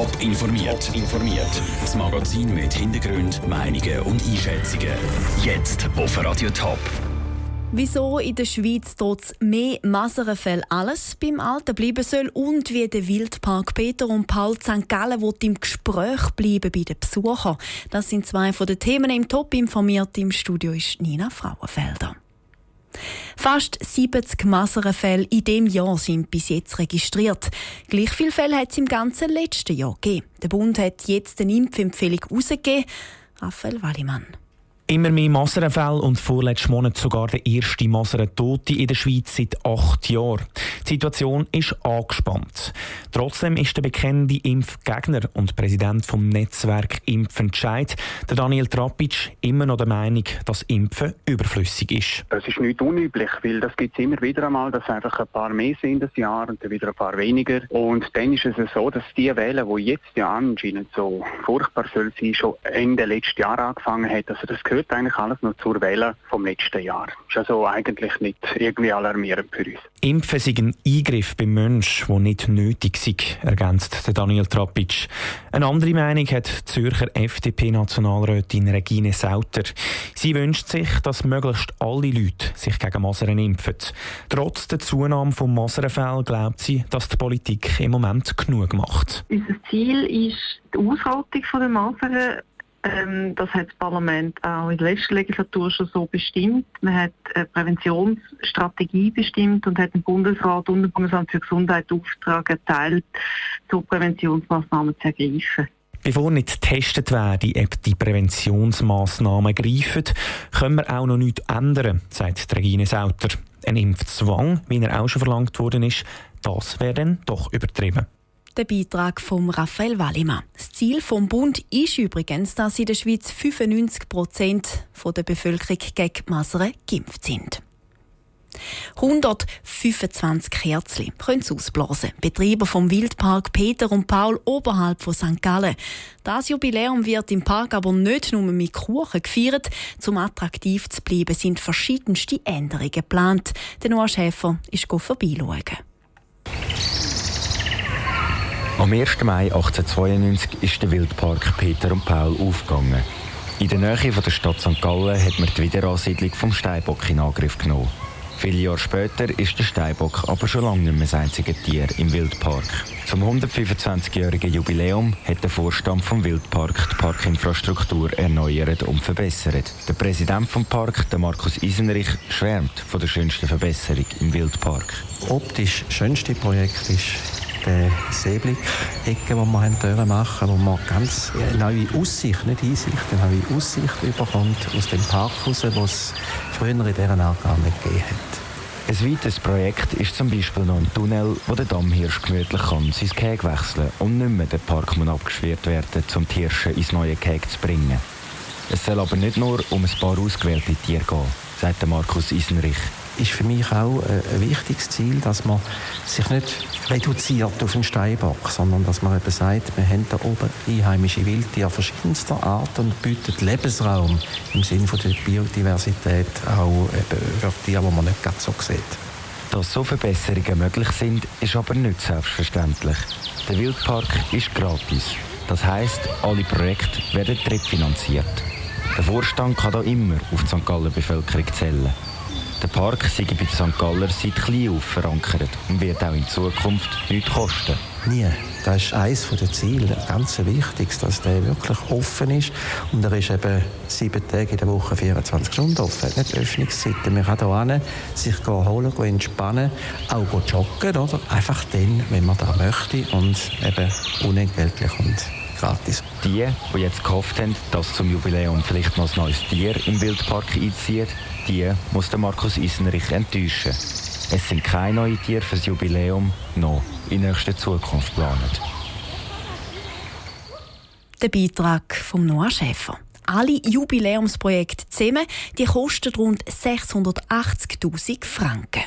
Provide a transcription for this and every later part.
Top informiert. informiert. Das Magazin mit Hintergrund, Meinungen und Einschätzungen. Jetzt auf Radio Top. Wieso in der Schweiz trotz mehr Masernfällen alles beim Alten bleiben soll und wie der Wildpark Peter und Paul St. Gallen im Gespräch bleiben bei den Besuchern. Das sind zwei von den Themen im Top informiert. Im Studio ist Nina Frauenfelder. Fast 70 Masernfälle in diesem Jahr sind bis jetzt registriert. Gleich viele Fälle hat es im ganzen letzten Jahr gegeben. Der Bund hat jetzt eine Impfempfehlung herausgegeben. Raphael Wallimann. Immer mehr Masernfälle und vorletzten Monat sogar der erste Maserntote in der Schweiz seit acht Jahren. Die Situation ist angespannt. Trotzdem ist der bekannte Impfgegner und Präsident vom Netzwerk Impfentscheid, der Daniel Trapic, immer noch der Meinung, dass Impfen überflüssig ist. Das ist nicht unüblich, weil das gibt es immer wieder einmal, dass einfach ein paar mehr sind das Jahr und dann wieder ein paar weniger. Und dann ist es so, dass die Wählen, die jetzt ja anscheinend so furchtbar soll sein, schon Ende letzten Jahr angefangen hat. Also das gehört eigentlich alles noch zur Welle vom letzten Jahr. Das ist also eigentlich nicht irgendwie alarmierend für uns. Impfen sei ein Eingriff beim Mensch, der nicht nötig sei, ergänzt Daniel Trapic. Eine andere Meinung hat die Zürcher FDP-Nationalrätin Regine Sauter. Sie wünscht sich, dass möglichst alle Leute sich gegen Masern impfen. Trotz der Zunahme von Masernfällen glaubt sie, dass die Politik im Moment genug macht. Unser Ziel ist die Ausrottung der Masern ähm, das hat das Parlament auch in der letzten Legislatur schon so bestimmt. Man hat eine Präventionsstrategie bestimmt und hat dem Bundesrat und dem Bundesamt für Gesundheit Auftrag erteilt, so Präventionsmaßnahmen zu ergreifen. Bevor nicht getestet werde, ob die Präventionsmaßnahmen greifen, können wir auch noch nichts ändern, sagt Regine Sauter. Ein Impfzwang, wie er auch schon verlangt worden ist, das wäre dann doch übertrieben. Der Beitrag von Raphael Wallimann. Das Ziel vom Bund ist übrigens, dass in der Schweiz 95 Prozent der Bevölkerung gegen Masern geimpft sind. 125 Kerzen können sie ausblasen. Betreiber vom Wildpark Peter und Paul oberhalb von St. Gallen. Das Jubiläum wird im Park aber nicht nur mit Kuchen gefeiert. Zum attraktiv zu bleiben sind verschiedenste Änderungen geplant. Der Noah Schäfer ist vorbeischauen. Am 1. Mai 1892 ist der Wildpark Peter und Paul aufgegangen. In der Nähe von der Stadt St. Gallen hat man die Wiederansiedlung vom Steinbock in Angriff genommen. Viele Jahre später ist der Steinbock aber schon lange nicht mehr das einzige Tier im Wildpark. Zum 125-jährigen Jubiläum hat der Vorstand vom Wildpark die Parkinfrastruktur erneuert und verbessert. Der Präsident vom Park, der Markus Isenrich, schwärmt von der schönsten Verbesserung im Wildpark. Optisch schönste Projekt ist der Seeblick-Ecke, die wir machen machen wo man ganz eine neue Aussicht, nicht Einsicht, eine neue Aussicht überkommt aus dem Park raus, wo es früher in dieser Art gar nicht gegeben hat. Ein weiteres Projekt ist zum Beispiel noch ein Tunnel, wo der Dammhirsch gemütlich kann, sein Gehege wechseln und nicht mehr der Park muss abgeschwert werden, um die Hirsche ins neue Gehege zu bringen. Es soll aber nicht nur um ein paar ausgewählte Tiere gehen, sagt Markus Isenrich ist für mich auch äh, ein wichtiges Ziel, dass man sich nicht reduziert auf einen Steinbock, sondern dass man eben sagt, wir haben da oben einheimische Wildtiere verschiedenster Art und bietet Lebensraum im Sinne der Biodiversität auch eben für Tiere, die man nicht ganz so sieht. Dass so Verbesserungen möglich sind, ist aber nicht selbstverständlich. Der Wildpark ist gratis. Das heißt, alle Projekte werden drittfinanziert. Der Vorstand kann da immer auf die St. Galler Bevölkerung zählen. Der Park sei bei St. Galler seit klein auf verankert und wird auch in Zukunft nichts kosten. Nie. Das ist eines der Ziele, ganz wichtig, dass der wirklich offen ist. Und er ist eben sieben Tage in der Woche 24 Stunden offen. Nicht Öffnungszeiten. Man kann hier sich holen, entspannen, auch joggen, oder? Einfach dann, wenn man das möchte und eben unentgeltlich und gratis. Die, die jetzt gehofft haben, dass zum Jubiläum vielleicht noch ein neues Tier im Wildpark einzieht, die muss der Markus Isenrich enttäuschen. Es sind keine neuen Tiere für das Jubiläum noch in nächster Zukunft geplant. Der Beitrag vom Noah Schäfer. Alle Jubiläumsprojekte zusammen die kosten rund 680.000 Franken.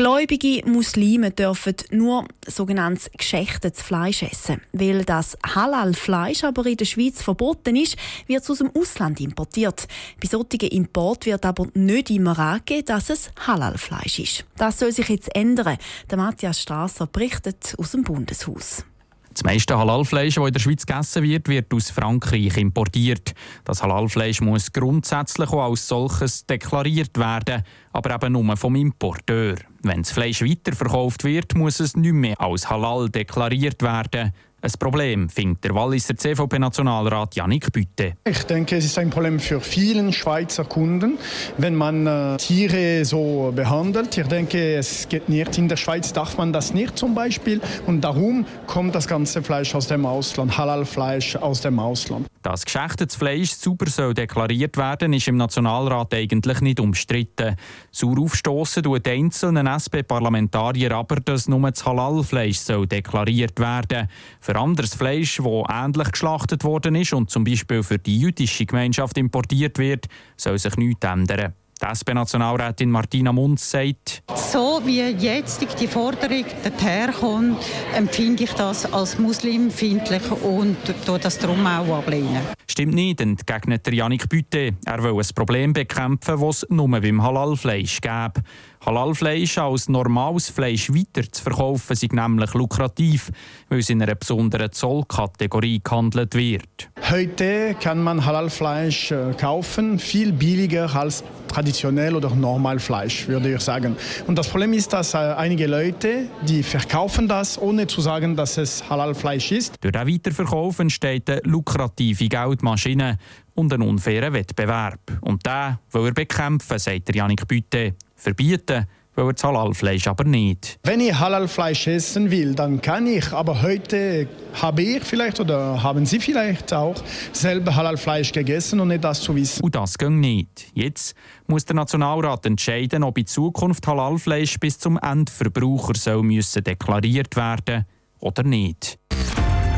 Gläubige Muslime dürfen nur sogenanntes geschächtetes Fleisch essen. Weil das Halal-Fleisch aber in der Schweiz verboten ist, wird es aus dem Ausland importiert. Bei solchen Import wird aber nicht immer angegeben, dass es Halal-Fleisch ist. Das soll sich jetzt ändern. Der Matthias Strasser berichtet aus dem Bundeshaus. Das meiste Halalfleisch, das in der Schweiz gegessen wird, wird aus Frankreich importiert. Das Halalfleisch muss grundsätzlich auch als solches deklariert werden, aber eben nur vom Importeur. Wenn das Fleisch weiterverkauft wird, muss es nicht mehr als halal deklariert werden. Ein Problem, findet der Walliser CVP-Nationalrat Janik Bütte. Ich denke, es ist ein Problem für viele Schweizer Kunden, wenn man äh, Tiere so behandelt. Ich denke, es geht nicht. In der Schweiz darf man das nicht zum Beispiel. Und darum kommt das ganze Fleisch aus dem Ausland, Halal-Fleisch aus dem Ausland. Dass geschächtetes Fleisch sauber soll deklariert werden, ist im Nationalrat eigentlich nicht umstritten. Sauer aufstoßen tut einzelnen SP-Parlamentarier aber, dass nur das Halal-Fleisch soll deklariert werden. Für anderes Fleisch, das ähnlich geschlachtet worden ist und zum Beispiel für die jüdische Gemeinschaft importiert wird, soll sich nichts ändern. Die SP-Nationalrätin Martina Munz sagt, so wie jetzt die Forderung daherkommt, empfinde ich das als muslimfeindlich und tue das darum auch ablehnen. Stimmt nicht, entgegnet der Janik Bütte. Er will ein Problem bekämpfen, das es nur beim Halalfleisch gäbe. Halalfleisch als normales Fleisch weiter zu verkaufen, ist nämlich lukrativ, weil es in einer besonderen Zollkategorie gehandelt wird. Heute kann man Halalfleisch äh, kaufen, viel billiger als traditionell oder normal Fleisch, würde ich sagen. Und das Problem ist, dass äh, einige Leute, die verkaufen das, ohne zu sagen, dass es Halalfleisch ist. Durch den Weiterverkauf entsteht eine lukrative Geldmaschine und ein unfairer Wettbewerb. Und da will er bekämpfen, sagt Janik Bütte. Verbieten will er das Halalfleisch aber nicht. Wenn ich Halalfleisch essen will, dann kann ich. Aber heute habe ich vielleicht oder haben Sie vielleicht auch selber Halalfleisch gegessen, ohne das zu wissen. Und das ging nicht. Jetzt muss der Nationalrat entscheiden, ob in Zukunft Halalfleisch bis zum Endverbraucher soll müssen deklariert werden oder nicht.